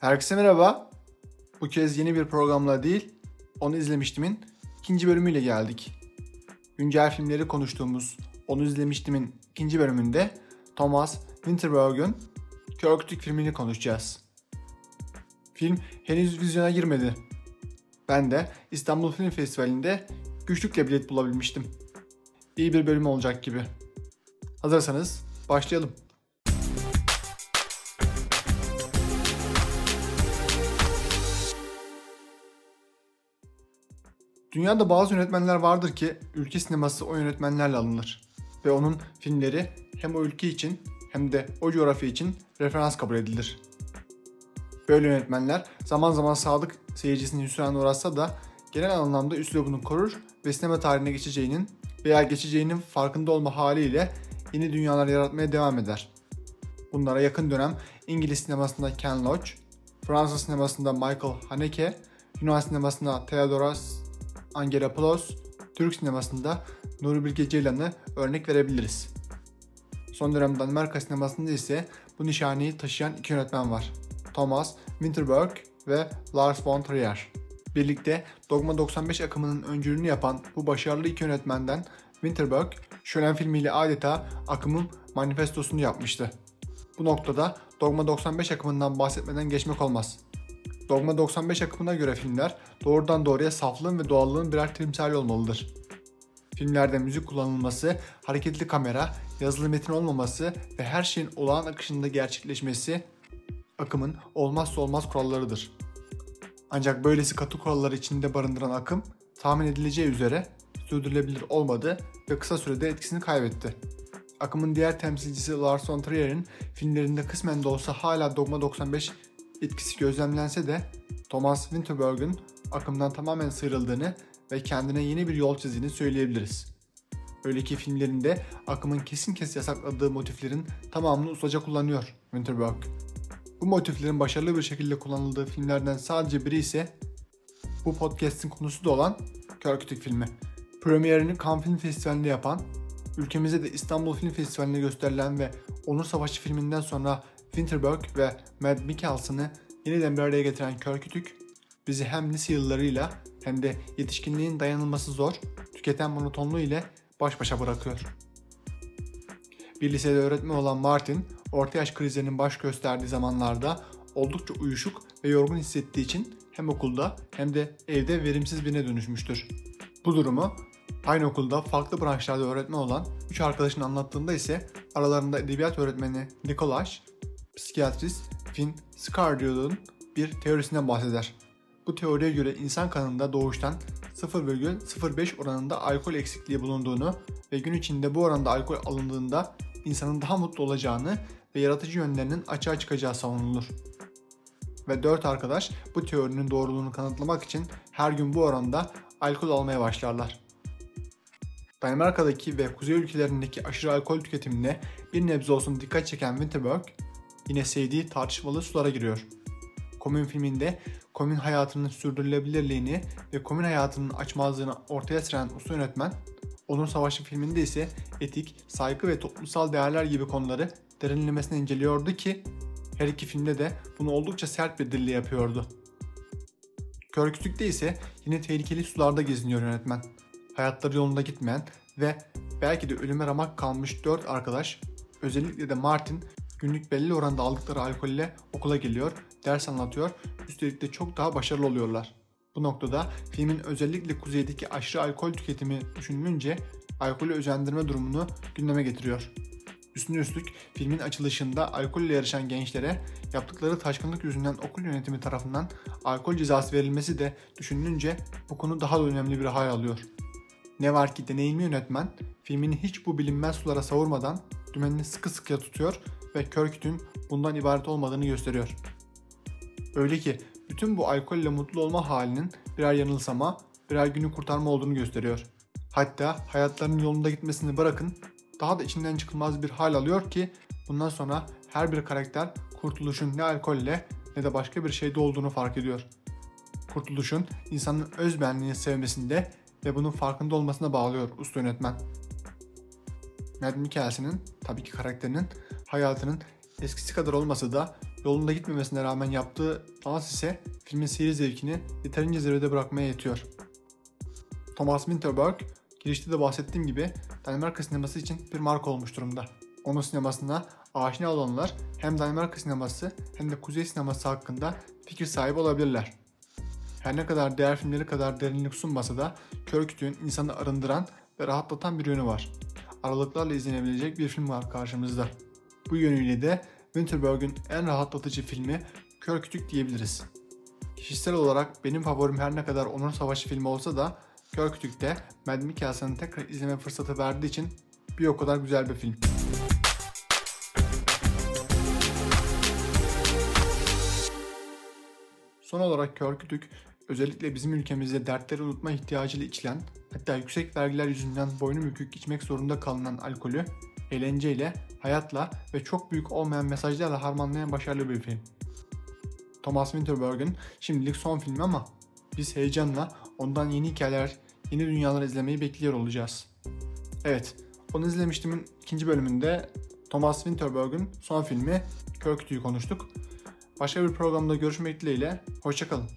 Herkese merhaba. Bu kez yeni bir programla değil, onu izlemiştimin ikinci bölümüyle geldik. Güncel filmleri konuştuğumuz onu izlemiştimin ikinci bölümünde Thomas Winterberg'ün Körkütük filmini konuşacağız. Film henüz vizyona girmedi. Ben de İstanbul Film Festivali'nde güçlükle bilet bulabilmiştim. İyi bir bölüm olacak gibi. Hazırsanız başlayalım. Dünyada bazı yönetmenler vardır ki ülke sineması o yönetmenlerle alınır. Ve onun filmleri hem o ülke için hem de o coğrafya için referans kabul edilir. Böyle yönetmenler zaman zaman sadık seyircisinin hüsrana uğratsa da genel anlamda üslubunu korur ve sinema tarihine geçeceğinin veya geçeceğinin farkında olma haliyle yeni dünyalar yaratmaya devam eder. Bunlara yakın dönem İngiliz sinemasında Ken Loach, Fransız sinemasında Michael Haneke, Yunan sinemasında Theodoros Angelopoulos, Türk sinemasında Nuri Bilge Ceylan'ı örnek verebiliriz. Son dönem Danimarka sinemasında ise bu nişaneyi taşıyan iki yönetmen var. Thomas Winterberg ve Lars von Trier. Birlikte Dogma 95 akımının öncülüğünü yapan bu başarılı iki yönetmenden Winterberg, Şölen filmiyle adeta akımın manifestosunu yapmıştı. Bu noktada Dogma 95 akımından bahsetmeden geçmek olmaz. Dogma 95 akımına göre filmler doğrudan doğruya saflığın ve doğallığın birer timsali olmalıdır. Filmlerde müzik kullanılması, hareketli kamera, yazılı metin olmaması ve her şeyin olağan akışında gerçekleşmesi akımın olmazsa olmaz kurallarıdır. Ancak böylesi katı kuralları içinde barındıran akım tahmin edileceği üzere sürdürülebilir olmadı ve kısa sürede etkisini kaybetti. Akımın diğer temsilcisi Lars von Trier'in filmlerinde kısmen de olsa hala Dogma 95 etkisi gözlemlense de Thomas Winterberg'ün akımdan tamamen sıyrıldığını ve kendine yeni bir yol çizdiğini söyleyebiliriz. Öyle ki filmlerinde akımın kesin kes yasakladığı motiflerin tamamını ustaca kullanıyor Winterberg. Bu motiflerin başarılı bir şekilde kullanıldığı filmlerden sadece biri ise bu podcast'in konusu da olan Kör Kütük filmi. Premierini Cannes Film Festivali'nde yapan, ülkemizde de İstanbul Film Festivali'nde gösterilen ve Onur Savaşı filminden sonra Winterberg ve Matt Mikkelsen'ı yeniden bir araya getiren Kör Kütük, bizi hem lise yıllarıyla hem de yetişkinliğin dayanılması zor, tüketen monotonluğu ile baş başa bırakıyor. Bir lisede öğretmen olan Martin, orta yaş krizlerinin baş gösterdiği zamanlarda oldukça uyuşuk ve yorgun hissettiği için hem okulda hem de evde verimsiz birine dönüşmüştür. Bu durumu aynı okulda farklı branşlarda öğretmen olan 3 arkadaşın anlattığında ise aralarında edebiyat öğretmeni Nikolaj, psikiyatrist Finn Skardio'nun bir teorisinden bahseder. Bu teoriye göre insan kanında doğuştan 0,05 oranında alkol eksikliği bulunduğunu ve gün içinde bu oranda alkol alındığında insanın daha mutlu olacağını ve yaratıcı yönlerinin açığa çıkacağı savunulur. Ve 4 arkadaş bu teorinin doğruluğunu kanıtlamak için her gün bu oranda alkol almaya başlarlar. Danimarka'daki ve kuzey ülkelerindeki aşırı alkol tüketimine bir nebze olsun dikkat çeken Winterberg, yine sevdiği tartışmalı sulara giriyor. Komün filminde komün hayatının sürdürülebilirliğini ve komün hayatının açmazlığını ortaya süren usta yönetmen, Onur Savaşı filminde ise etik, saygı ve toplumsal değerler gibi konuları derinlemesine inceliyordu ki her iki filmde de bunu oldukça sert bir dille yapıyordu. Kör Kütük'te ise yine tehlikeli sularda geziniyor yönetmen. Hayatları yolunda gitmeyen ve belki de ölüme ramak kalmış 4 arkadaş, özellikle de Martin günlük belli oranda aldıkları alkolle okula geliyor, ders anlatıyor, üstelik de çok daha başarılı oluyorlar. Bu noktada filmin özellikle kuzeydeki aşırı alkol tüketimi düşünülünce alkolü özendirme durumunu gündeme getiriyor. Üstüne üstlük filmin açılışında alkolle yarışan gençlere yaptıkları taşkınlık yüzünden okul yönetimi tarafından alkol cezası verilmesi de düşünülünce bu konu daha da önemli bir hal alıyor. Ne var ki deneyimli yönetmen filmini hiç bu bilinmez sulara savurmadan dümenini sıkı sıkıya tutuyor ve kör kütüğün bundan ibaret olmadığını gösteriyor. Öyle ki bütün bu alkolle mutlu olma halinin birer yanılsama, birer günü kurtarma olduğunu gösteriyor. Hatta hayatlarının yolunda gitmesini bırakın daha da içinden çıkılmaz bir hal alıyor ki bundan sonra her bir karakter kurtuluşun ne alkolle ne de başka bir şeyde olduğunu fark ediyor. kurtuluşun insanın öz benliğini sevmesinde ve bunun farkında olmasına bağlıyor usta yönetmen. Mad Mikkelsen'in tabii ki karakterinin hayatının eskisi kadar olmasa da yolunda gitmemesine rağmen yaptığı dans ise filmin seyir zevkini yeterince zirvede bırakmaya yetiyor. Thomas Winterberg girişte de bahsettiğim gibi Danimarka sineması için bir marka olmuş durumda. Onun sinemasına aşina olanlar hem Danimarka sineması hem de Kuzey sineması hakkında fikir sahibi olabilirler. Her ne kadar diğer filmleri kadar derinlik sunmasa da Kör Kütüğün insanı arındıran ve rahatlatan bir yönü var. Aralıklarla izlenebilecek bir film var karşımızda. Bu yönüyle de Winterberg'ün en rahatlatıcı filmi Kör Kütük diyebiliriz. Kişisel olarak benim favorim her ne kadar Onur Savaşı filmi olsa da Kör Kütük'te Mad Mikkelsen'ı tekrar izleme fırsatı verdiği için bir o kadar güzel bir film. Son olarak Kör Kütük özellikle bizim ülkemizde dertleri unutma ihtiyacıyla içilen hatta yüksek vergiler yüzünden boynu bükük içmek zorunda kalınan alkolü eğlenceyle, hayatla ve çok büyük olmayan mesajlarla harmanlayan başarılı bir film. Thomas Winterberg'in şimdilik son filmi ama biz heyecanla ondan yeni hikayeler, yeni dünyalar izlemeyi bekliyor olacağız. Evet, onu izlemiştimin ikinci bölümünde Thomas Winterberg'in son filmi Kör Kütüğü konuştuk. Başka bir programda görüşmek dileğiyle, hoşçakalın.